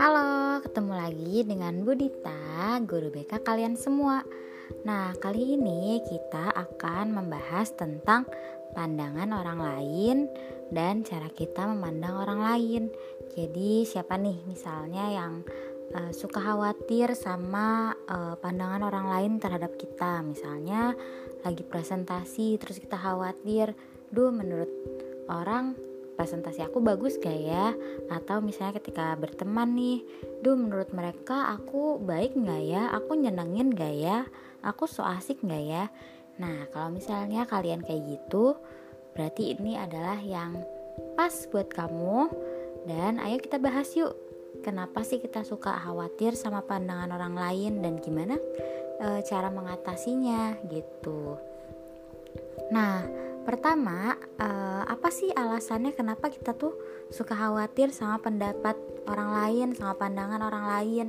Halo, ketemu lagi dengan Budita, guru BK kalian semua. Nah, kali ini kita akan membahas tentang pandangan orang lain dan cara kita memandang orang lain. Jadi, siapa nih misalnya yang uh, suka khawatir sama uh, pandangan orang lain terhadap kita? Misalnya lagi presentasi terus kita khawatir, duh menurut orang presentasi aku bagus gak ya? Atau misalnya ketika berteman nih duh menurut mereka aku baik gak ya? Aku nyenengin gak ya? Aku so asik gak ya? Nah kalau misalnya kalian kayak gitu berarti ini adalah yang pas buat kamu. Dan ayo kita bahas yuk kenapa sih kita suka khawatir sama pandangan orang lain dan gimana e, cara mengatasinya gitu. Nah Pertama, uh, apa sih alasannya kenapa kita tuh suka khawatir sama pendapat orang lain, sama pandangan orang lain?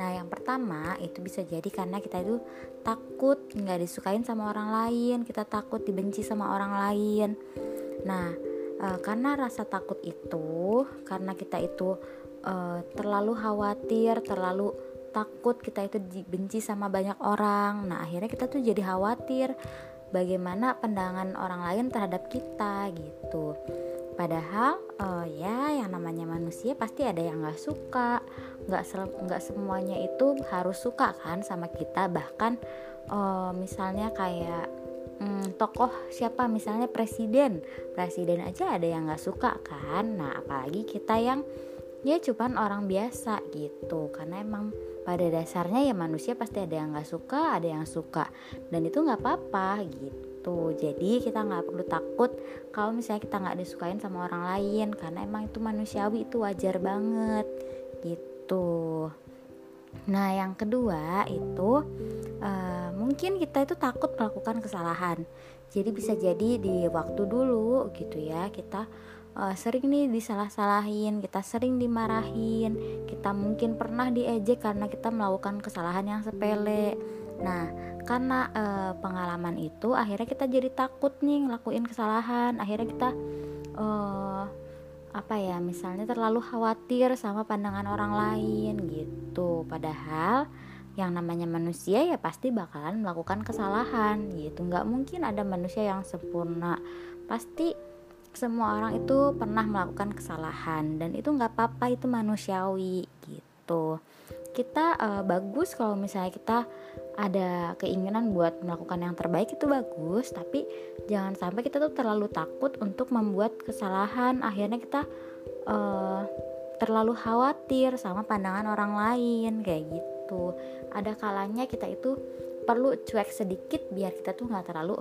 Nah, yang pertama itu bisa jadi karena kita itu takut nggak disukain sama orang lain, kita takut dibenci sama orang lain. Nah, uh, karena rasa takut itu, karena kita itu uh, terlalu khawatir, terlalu takut kita itu dibenci sama banyak orang. Nah, akhirnya kita tuh jadi khawatir bagaimana pandangan orang lain terhadap kita gitu. Padahal uh, ya yang namanya manusia pasti ada yang nggak suka. Nggak nggak semuanya itu harus suka kan sama kita. Bahkan uh, misalnya kayak hmm, tokoh siapa? Misalnya presiden. Presiden aja ada yang nggak suka kan. Nah apalagi kita yang ya cuman orang biasa gitu. Karena emang pada dasarnya ya manusia pasti ada yang nggak suka ada yang suka. Dan itu nggak apa-apa gitu. Jadi kita nggak perlu takut kalau misalnya kita nggak disukain sama orang lain karena emang itu manusiawi itu wajar banget gitu. Nah yang kedua itu uh, mungkin kita itu takut melakukan kesalahan. Jadi bisa jadi di waktu dulu gitu ya kita uh, sering nih disalah-salahin, kita sering dimarahin, kita mungkin pernah diejek karena kita melakukan kesalahan yang sepele. Nah, karena uh, pengalaman itu akhirnya kita jadi takut nih ngelakuin kesalahan, akhirnya kita uh, apa ya, misalnya terlalu khawatir sama pandangan orang lain gitu. Padahal yang namanya manusia ya pasti bakalan melakukan kesalahan gitu nggak mungkin ada manusia yang sempurna pasti semua orang itu pernah melakukan kesalahan dan itu nggak apa-apa itu manusiawi gitu. Kita uh, bagus kalau misalnya kita ada keinginan buat melakukan yang terbaik itu bagus tapi jangan sampai kita tuh terlalu takut untuk membuat kesalahan. Akhirnya kita uh, terlalu khawatir sama pandangan orang lain kayak gitu. Ada kalanya kita itu perlu cuek sedikit biar kita tuh nggak terlalu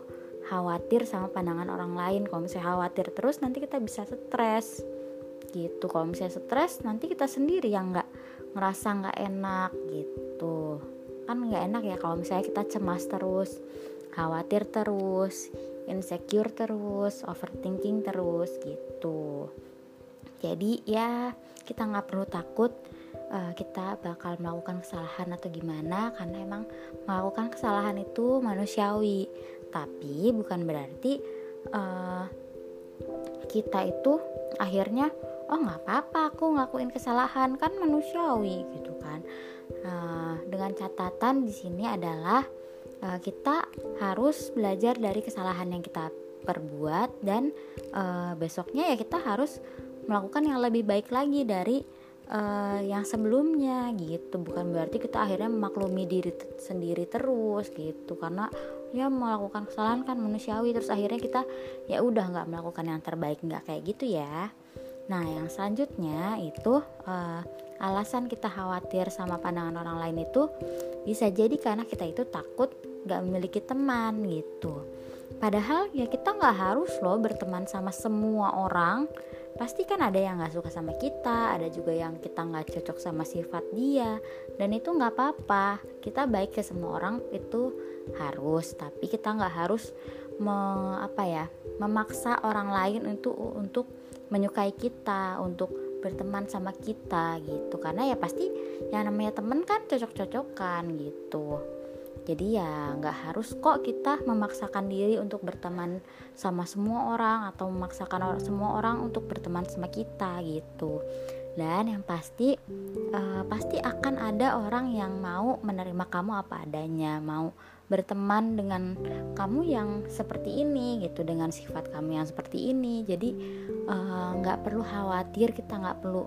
khawatir sama pandangan orang lain. Kalau misalnya khawatir terus nanti kita bisa stres. Gitu. Kalau misalnya stres nanti kita sendiri yang nggak ngerasa nggak enak gitu. Kan nggak enak ya kalau misalnya kita cemas terus khawatir terus insecure terus overthinking terus gitu. Jadi ya kita nggak perlu takut uh, kita bakal melakukan kesalahan atau gimana. Karena emang melakukan kesalahan itu manusiawi tapi bukan berarti uh, kita itu akhirnya oh nggak apa-apa aku ngakuin kesalahan. Kan manusiawi gitu kan. Uh, dengan catatan di sini adalah uh, kita harus belajar dari kesalahan yang kita perbuat dan uh, besoknya ya kita harus melakukan yang lebih baik lagi dari uh, yang sebelumnya gitu. Bukan berarti kita akhirnya memaklumi diri sendiri terus gitu. Karena ya melakukan kesalahan kan manusiawi terus akhirnya kita ya udah nggak melakukan yang terbaik nggak kayak gitu ya. Nah yang selanjutnya itu uh, alasan kita khawatir sama pandangan orang lain itu bisa jadi karena kita itu takut nggak memiliki teman gitu. Padahal ya kita nggak harus loh berteman sama semua orang. Pasti kan ada yang nggak suka sama kita ada juga yang kita nggak cocok sama sifat dia dan itu nggak apa-apa. Kita baik ke semua orang itu harus tapi kita nggak harus me, apa ya memaksa orang lain untuk untuk menyukai kita untuk berteman sama kita gitu. Karena ya pasti yang namanya temen kan cocok-cocokan gitu. Jadi ya nggak harus kok kita memaksakan diri untuk berteman sama semua orang atau memaksakan semua orang untuk berteman sama kita gitu. Dan yang pasti uh, pasti akan ada orang yang mau menerima kamu apa adanya mau berteman dengan kamu yang seperti ini gitu dengan sifat kamu yang seperti ini. Jadi eh, nggak uh, perlu khawatir kita nggak perlu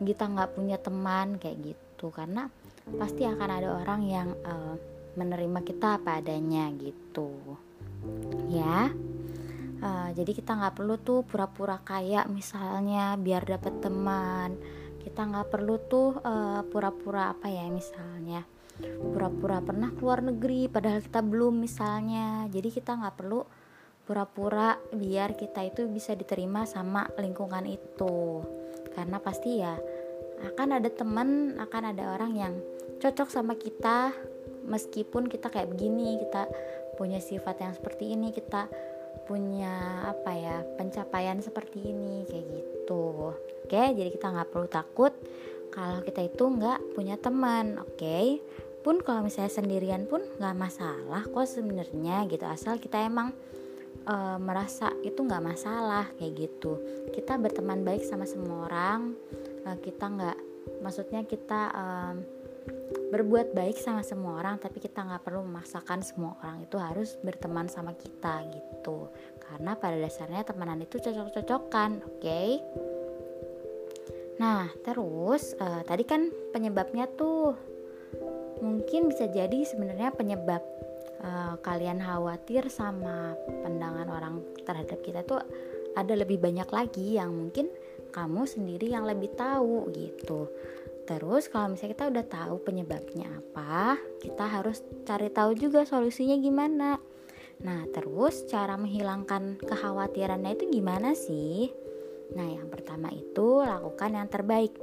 kita nggak punya teman kayak gitu. Karena pasti akan ada orang yang uh, menerima kita apa adanya gitu. Ya. Uh, jadi kita nggak perlu tuh pura-pura kaya misalnya biar dapet teman. Kita nggak perlu tuh pura pura-pura apa ya misalnya pura-pura pernah keluar negeri padahal kita belum misalnya. Jadi kita nggak perlu pura-pura biar kita itu bisa diterima sama lingkungan itu. Karena pasti ya akan ada teman akan ada orang yang cocok sama kita. Meskipun kita kayak begini kita punya sifat yang seperti ini kita punya apa ya pencapaian seperti ini kayak gitu. Oke jadi kita nggak perlu takut kalau kita itu nggak punya teman oke. Pun kalau misalnya sendirian pun nggak masalah kok sebenarnya gitu. Asal kita emang e, merasa itu nggak masalah kayak gitu. Kita berteman baik sama semua orang e, kita nggak maksudnya kita e, berbuat baik sama semua orang tapi kita nggak perlu memaksakan semua orang itu harus berteman sama kita gitu. Karena pada dasarnya temenan itu cocok-cocokan oke? okay? Nah terus uh, tadi kan penyebabnya tuh mungkin bisa jadi sebenarnya penyebab uh, kalian khawatir sama pandangan orang terhadap kita tuh ada lebih banyak lagi yang mungkin kamu sendiri yang lebih tahu gitu Terus kalau misalnya kita udah tahu penyebabnya apa, kita harus cari tahu juga solusinya gimana. Nah, terus cara menghilangkan kekhawatirannya itu gimana sih? Nah, yang pertama itu lakukan yang terbaik.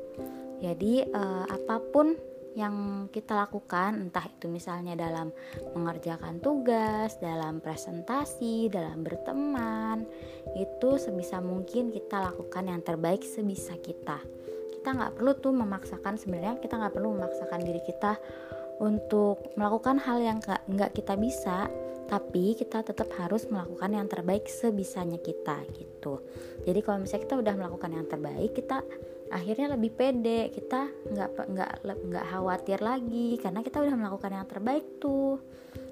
Jadi, eh, apa pun yang kita lakukan, entah itu misalnya dalam mengerjakan tugas, dalam presentasi, dalam berteman, itu sebisa mungkin kita lakukan yang terbaik sebisa kita kita nggak perlu tuh memaksakan sebenarnya kita nggak perlu memaksakan diri kita untuk melakukan hal yang nggak kita bisa tapi kita tetap harus melakukan yang terbaik sebisanya kita gitu. Jadi kalau misalnya kita udah melakukan yang terbaik kita akhirnya lebih pede. Kita nggak nggak nggak khawatir lagi karena kita udah melakukan yang terbaik tuh.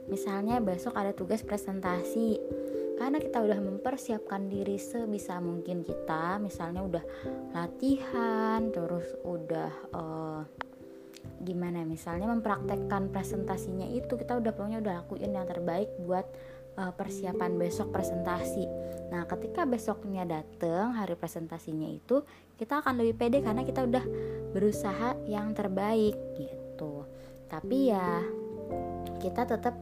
Misalnya besok ada tugas presentasi. Karena kita udah mempersiapkan diri sebisa mungkin kita misalnya udah latihan terus udah uh, gimana misalnya mempraktekkan presentasinya itu kita udah pokoknya udah lakuin yang terbaik buat uh, persiapan besok presentasi. Nah ketika besoknya dateng hari presentasinya itu kita akan lebih pede karena kita udah berusaha yang terbaik gitu. Tapi ya kita tetap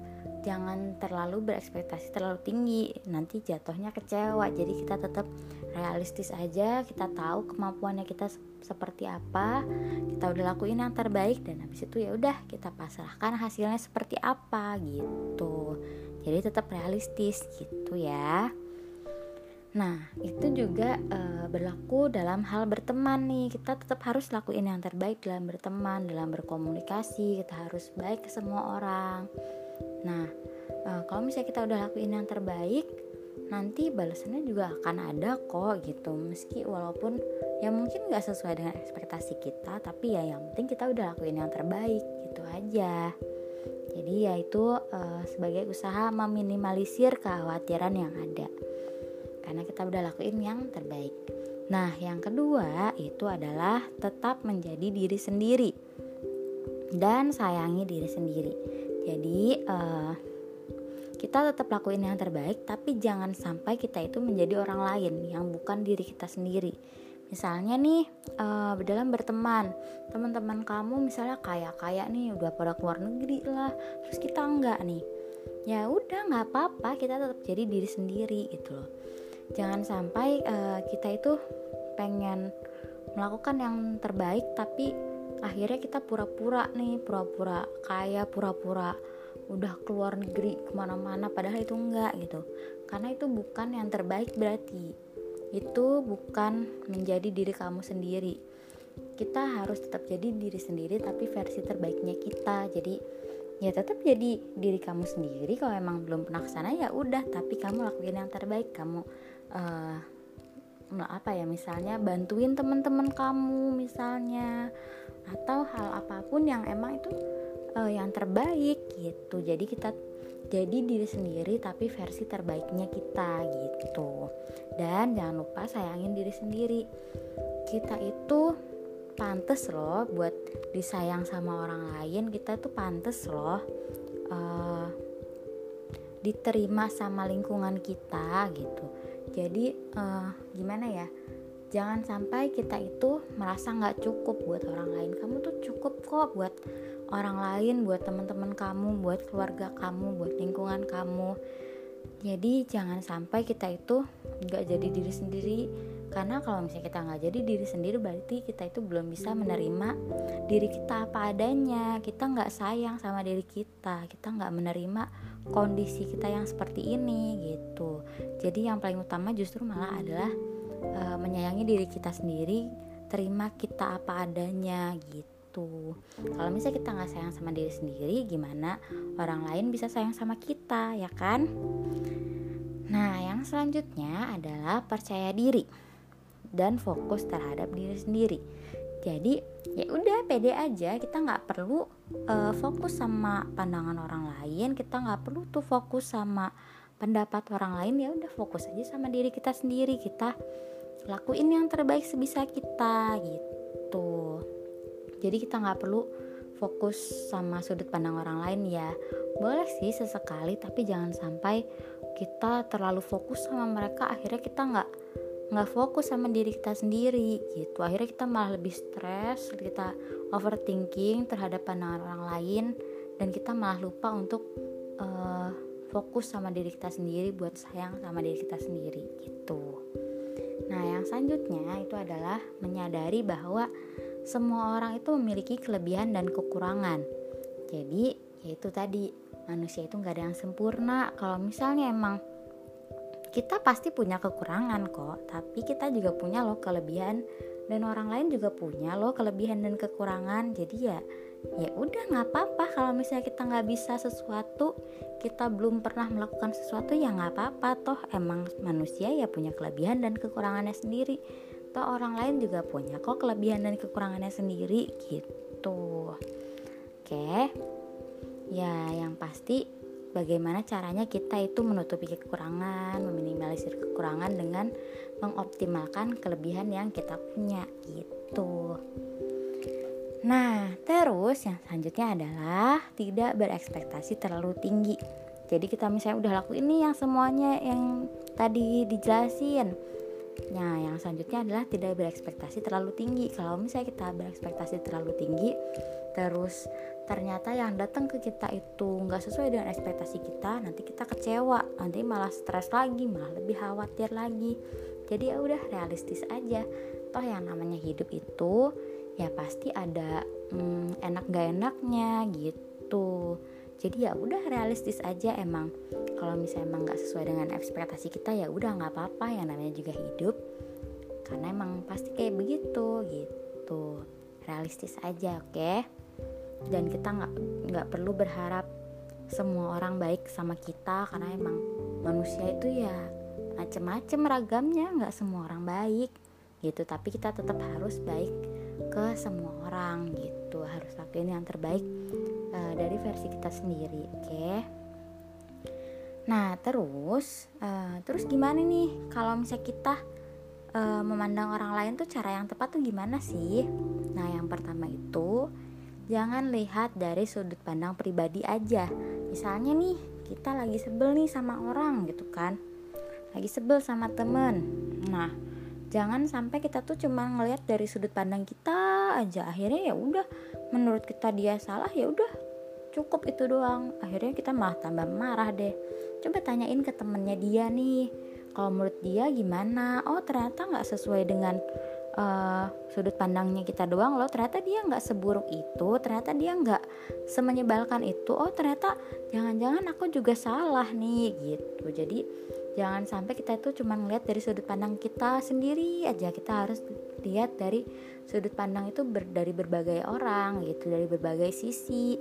jangan terlalu berekspektasi terlalu tinggi. Nanti jatuhnya kecewa jadi kita tetap realistis aja kita tahu kemampuannya kita seperti apa kita udah lakuin yang terbaik dan habis itu ya udah kita pasrahkan hasilnya seperti apa gitu jadi tetap realistis gitu ya Nah, itu juga e, berlaku dalam hal berteman nih. Kita tetap harus lakuin yang terbaik dalam berteman, dalam berkomunikasi. Kita harus baik ke semua orang. Nah, uh, kalau misalnya kita udah lakuin yang terbaik, nanti balasannya juga akan ada kok gitu. Meski walaupun ya mungkin gak sesuai dengan ekspektasi kita, tapi ya yang penting kita udah lakuin yang terbaik gitu aja. Jadi ya itu uh, sebagai usaha meminimalisir kekhawatiran yang ada. Karena kita udah lakuin yang terbaik. Nah, yang kedua itu adalah tetap menjadi diri sendiri dan sayangi diri sendiri jadi uh, kita tetap lakuin yang terbaik tapi jangan sampai kita itu menjadi orang lain yang bukan diri kita sendiri. Misalnya nih uh, dalam berteman teman-teman kamu misalnya kayak kayak nih udah pada keluar negeri lah terus kita enggak nih. Ya udah nggak apa-apa kita tetap jadi diri sendiri gitu loh. Jangan sampai uh, kita itu pengen melakukan yang terbaik tapi akhirnya kita pura-pura nih pura-pura kaya pura-pura udah keluar negeri ke mana-mana padahal itu enggak gitu. Karena itu bukan yang terbaik berarti. Itu bukan menjadi diri kamu sendiri. Kita harus tetap jadi diri sendiri tapi versi terbaiknya kita. Jadi ya tetap jadi diri kamu sendiri. Kalau emang belum pernah ke sana ya udah. Tapi kamu lakuin yang terbaik. Kamu uh, apa ya misalnya bantuin teman-teman kamu misalnya. Atau hal apa pun yang emang itu uh, yang terbaik gitu. Jadi kita jadi diri sendiri tapi versi terbaiknya kita gitu. Dan jangan lupa sayangin diri sendiri. Kita itu pantes loh buat disayang sama orang lain. Kita tuh pantes loh uh, diterima sama lingkungan kita gitu. Jadi uh, gimana ya? Jangan sampai kita itu merasa nggak cukup buat orang lain. Kamu tuh cukup kok buat orang lain buat teman-teman kamu buat keluarga kamu buat lingkungan kamu. Jadi jangan sampai kita itu nggak jadi diri sendiri. Karena kalau misalnya kita nggak jadi diri sendiri berarti kita itu belum bisa menerima diri kita apa adanya. Kita nggak sayang sama diri kita. Kita nggak menerima kondisi kita yang seperti ini gitu. Jadi yang paling utama justru malah adalah e, menyayangi diri kita sendiri terima kita apa adanya gitu kalau misalnya kita nggak sayang sama diri sendiri gimana orang lain bisa sayang sama kita ya kan? Nah yang selanjutnya adalah percaya diri dan fokus terhadap diri sendiri. Jadi ya udah pede aja. Kita nggak perlu uh, fokus sama pandangan orang lain. Kita nggak perlu tuh fokus sama pendapat orang lain. Ya udah fokus aja sama diri kita sendiri. Kita lakuin yang terbaik sebisa kita gitu jadi kita nggak perlu fokus sama sudut pandang orang lain ya. Boleh sih sesekali tapi jangan sampai kita terlalu fokus sama mereka. Akhirnya kita nggak nggak fokus sama diri kita sendiri gitu. Akhirnya kita malah lebih stres kita overthinking terhadap pandangan orang lain dan kita malah lupa untuk uh, fokus sama diri kita sendiri buat sayang sama diri kita sendiri gitu. Nah yang selanjutnya itu adalah menyadari bahwa semua orang itu memiliki kelebihan dan kekurangan. Jadi yaitu tadi manusia itu nggak ada yang sempurna. Kalau misalnya emang kita pasti punya kekurangan kok tapi kita juga punya loh kelebihan. Dan orang lain juga punya loh kelebihan dan kekurangan. Jadi ya ya udah nggak apa-apa. Kalau misalnya kita nggak bisa sesuatu kita belum pernah melakukan sesuatu ya nggak apa-apa toh. Emang manusia ya punya kelebihan dan kekurangannya sendiri toh orang lain juga punya kok kelebihan dan kekurangannya sendiri gitu oke ya yang pasti bagaimana caranya kita itu menutupi kekurangan, meminimalisir kekurangan dengan mengoptimalkan kelebihan yang kita punya gitu. Nah, terus yang selanjutnya adalah tidak berekspektasi terlalu tinggi. Jadi kita misalnya udah lakuin nih yang semuanya yang tadi dijelasin. Nah, yang selanjutnya adalah tidak berekspektasi terlalu tinggi. Kalau misalnya kita berekspektasi terlalu tinggi, terus ternyata yang datang ke kita itu nggak sesuai dengan ekspektasi kita nanti kita kecewa nanti malah stres lagi malah lebih khawatir lagi. Jadi ya udah realistis aja. Toh yang namanya hidup itu ya pasti ada hmm, enak gak enaknya gitu jadi ya udah realistis aja emang. Kalau misalnya emang nggak sesuai dengan ekspektasi kita ya udah nggak apa-apa. Yang namanya juga hidup. Karena emang pasti kayak begitu gitu. Realistis aja oke? Okay? dan kita nggak nggak perlu berharap semua orang baik sama kita karena emang manusia itu ya macem-macem ragamnya. Nggak semua orang baik gitu. Tapi kita tetap harus baik ke semua orang gitu. Harus lakuin yang terbaik uh, dari versi kita sendiri oke okay? nah terus uh, terus gimana nih kalau misalnya kita uh, memandang orang lain tuh cara yang tepat tuh gimana sih nah yang pertama itu Jangan lihat dari sudut pandang pribadi aja. Misalnya nih, kita lagi sebel nih sama orang gitu kan. Lagi sebel sama temen. Nah, jangan sampai kita tuh cuma ngelihat dari sudut pandang kita aja. Akhirnya ya udah, menurut kita dia salah ya udah cukup itu doang. Akhirnya kita malah tambah marah deh. Coba tanyain ke temennya dia nih. Kalau menurut dia gimana? Oh ternyata nggak sesuai dengan uh, sudut pandangnya kita doang loh ternyata dia nggak seburuk itu ternyata dia nggak semenyebalkan itu oh ternyata jangan-jangan aku juga salah nih gitu jadi jangan sampai kita itu cuma ngeliat dari sudut pandang kita sendiri aja. Kita harus lihat dari sudut pandang itu ber, dari berbagai orang gitu dari berbagai sisi.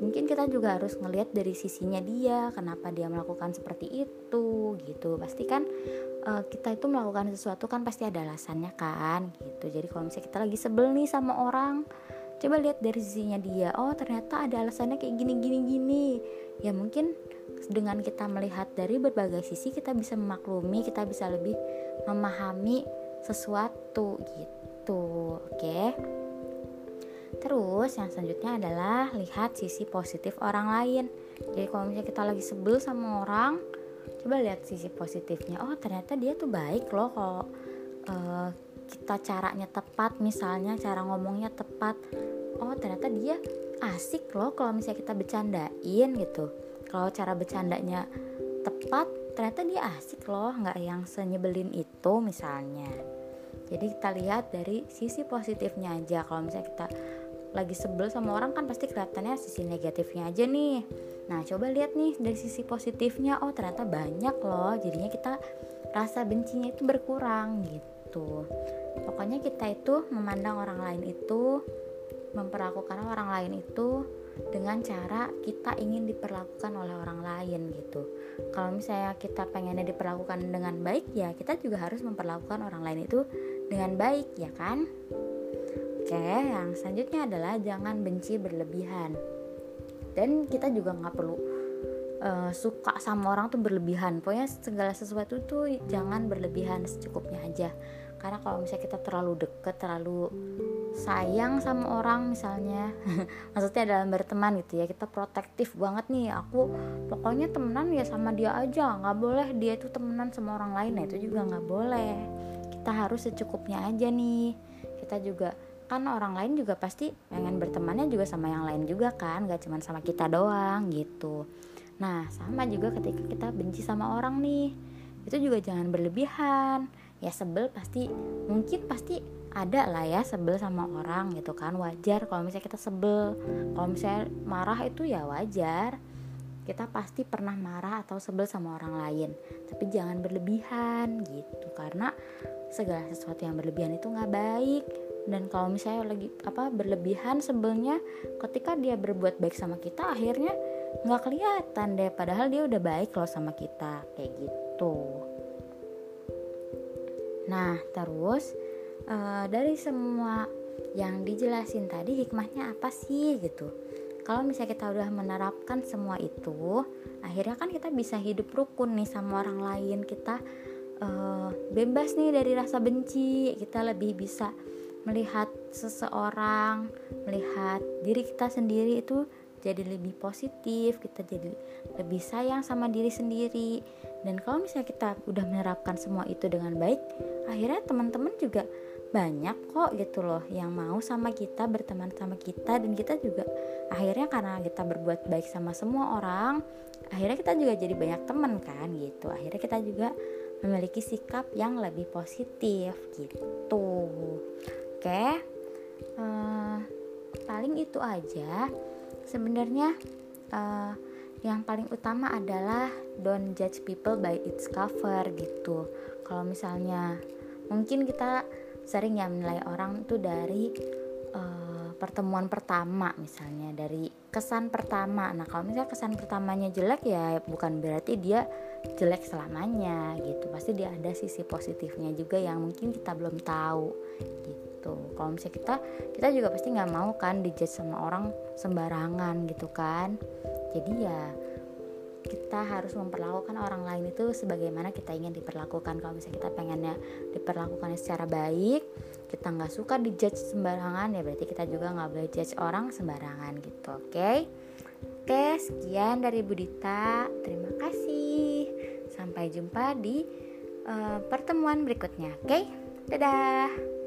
Mungkin kita juga harus ngelihat dari sisinya dia kenapa dia melakukan seperti itu gitu. Pasti kan uh, kita itu melakukan sesuatu kan pasti ada alasannya kan gitu. Jadi kalau misalnya kita lagi sebel nih sama orang coba lihat dari sisinya dia. Oh ternyata ada alasannya kayak gini gini gini. Ya mungkin dengan kita melihat dari berbagai sisi kita bisa memaklumi kita bisa lebih memahami sesuatu gitu. Oke. Terus yang selanjutnya adalah lihat sisi positif orang lain. Jadi kalau misalnya kita lagi sebel sama orang coba lihat sisi positifnya. Oh ternyata dia tuh baik loh kalau uh, kita caranya tepat misalnya cara ngomongnya tepat. Oh ternyata dia asik loh kalau misalnya kita bercandain gitu. Kalau cara bercandanya tepat ternyata dia asik loh nggak yang senyebelin itu misalnya. Jadi kita lihat dari sisi positifnya aja. Kalau misalnya kita lagi sebel sama orang kan pasti kelihatannya sisi negatifnya aja nih. Nah coba lihat nih dari sisi positifnya. Oh ternyata banyak loh. Jadinya kita rasa bencinya itu berkurang gitu pokoknya kita itu memandang orang lain itu memperlakukan orang lain itu dengan cara kita ingin diperlakukan oleh orang lain gitu. Kalau misalnya kita pengennya diperlakukan dengan baik ya kita juga harus memperlakukan orang lain itu dengan baik ya kan? Oke, yang selanjutnya adalah jangan benci berlebihan. Dan kita juga nggak perlu uh, suka sama orang tuh berlebihan. Pokoknya segala sesuatu tuh jangan berlebihan secukupnya aja. Karena kalau misalnya kita terlalu deket, terlalu sayang sama orang misalnya maksudnya dalam berteman gitu ya kita protektif banget nih. Aku pokoknya temenan ya sama dia aja nggak boleh dia itu temenan sama orang lain. Nah itu juga nggak boleh. Kita harus secukupnya aja nih. Kita juga kan orang lain juga pasti pengen bertemannya juga sama yang lain juga kan gak cuma sama kita doang gitu. Nah sama juga ketika kita benci sama orang nih. Itu juga jangan berlebihan ya sebel pasti mungkin pasti ada lah ya sebel sama orang gitu kan wajar kalau misalnya kita sebel. Kalau misalnya marah itu ya wajar. Kita pasti pernah marah atau sebel sama orang lain tapi jangan berlebihan gitu karena segala sesuatu yang berlebihan itu nggak baik. Dan kalau misalnya lagi apa berlebihan sebelnya ketika dia berbuat baik sama kita akhirnya nggak kelihatan deh padahal dia udah baik loh sama kita kayak gitu nah terus uh, dari semua yang dijelasin tadi hikmahnya apa sih gitu? Kalau misalnya kita udah menerapkan semua itu akhirnya kan kita bisa hidup rukun nih sama orang lain. Kita uh, bebas nih dari rasa benci. Kita lebih bisa melihat seseorang melihat diri kita sendiri itu jadi lebih positif. Kita jadi lebih sayang sama diri sendiri. Dan kalau misalnya kita udah menerapkan semua itu dengan baik akhirnya teman-teman juga banyak kok gitu loh yang mau sama kita berteman sama kita dan kita juga akhirnya karena kita berbuat baik sama semua orang akhirnya kita juga jadi banyak teman kan gitu. Akhirnya kita juga memiliki sikap yang lebih positif gitu. Oke uh, paling itu aja. Sebenarnya uh, yang paling utama adalah don't judge people by its cover gitu. Kalau misalnya mungkin kita sering ya menilai orang itu dari uh, pertemuan pertama misalnya dari kesan pertama. Nah kalau misalnya kesan pertamanya jelek ya bukan berarti dia jelek selamanya gitu. Pasti dia ada sisi positifnya juga yang mungkin kita belum tahu gitu. Kalau misalnya kita kita juga pasti nggak mau kan dijudge sama orang sembarangan gitu kan. Jadi ya kita harus memperlakukan orang lain itu sebagaimana kita ingin diperlakukan kalau misalnya kita pengennya diperlakukan secara baik kita nggak suka dijudge sembarangan ya berarti kita juga nggak boleh judge orang sembarangan gitu oke okay? oke sekian dari Budita terima kasih sampai jumpa di uh, pertemuan berikutnya oke okay? dadah